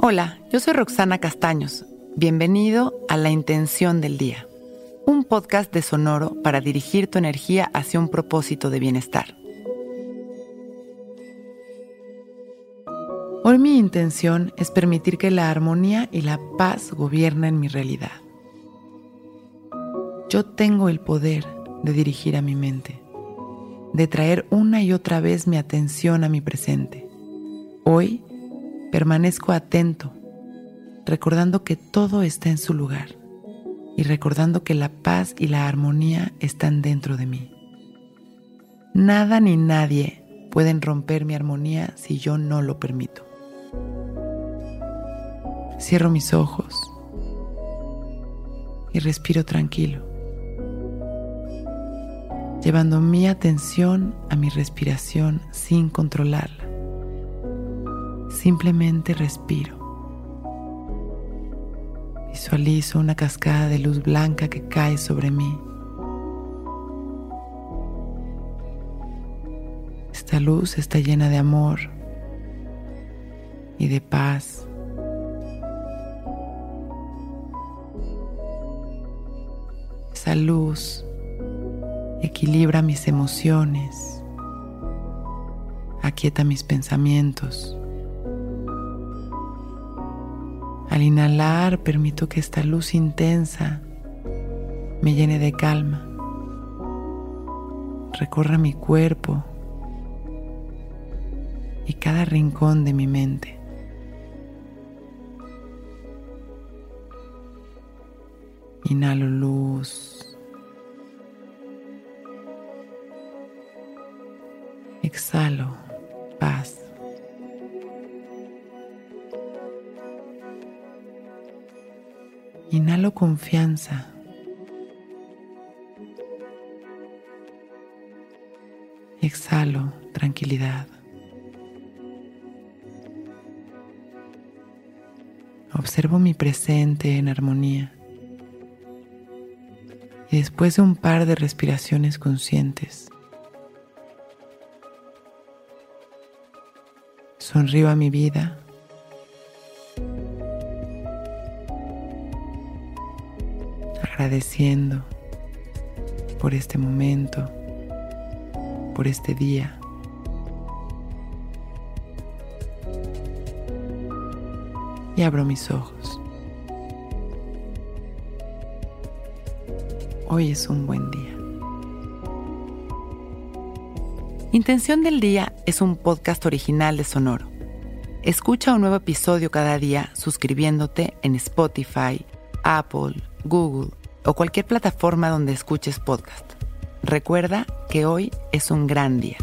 Hola, yo soy Roxana Castaños. Bienvenido a La Intención del Día, un podcast de Sonoro para dirigir tu energía hacia un propósito de bienestar. Hoy mi intención es permitir que la armonía y la paz gobiernen mi realidad. Yo tengo el poder de dirigir a mi mente, de traer una y otra vez mi atención a mi presente. Hoy Permanezco atento, recordando que todo está en su lugar y recordando que la paz y la armonía están dentro de mí. Nada ni nadie pueden romper mi armonía si yo no lo permito. Cierro mis ojos y respiro tranquilo, llevando mi atención a mi respiración sin controlarla. Simplemente respiro. Visualizo una cascada de luz blanca que cae sobre mí. Esta luz está llena de amor y de paz. Esa luz equilibra mis emociones, aquieta mis pensamientos. Al inhalar permito que esta luz intensa me llene de calma, recorra mi cuerpo y cada rincón de mi mente. Inhalo luz. Exhalo paz. Inhalo confianza. Exhalo tranquilidad. Observo mi presente en armonía. Y después de un par de respiraciones conscientes, sonrío a mi vida agradeciendo por este momento, por este día. Y abro mis ojos. Hoy es un buen día. Intención del Día es un podcast original de Sonoro. Escucha un nuevo episodio cada día suscribiéndote en Spotify, Apple, Google o cualquier plataforma donde escuches podcast. Recuerda que hoy es un gran día.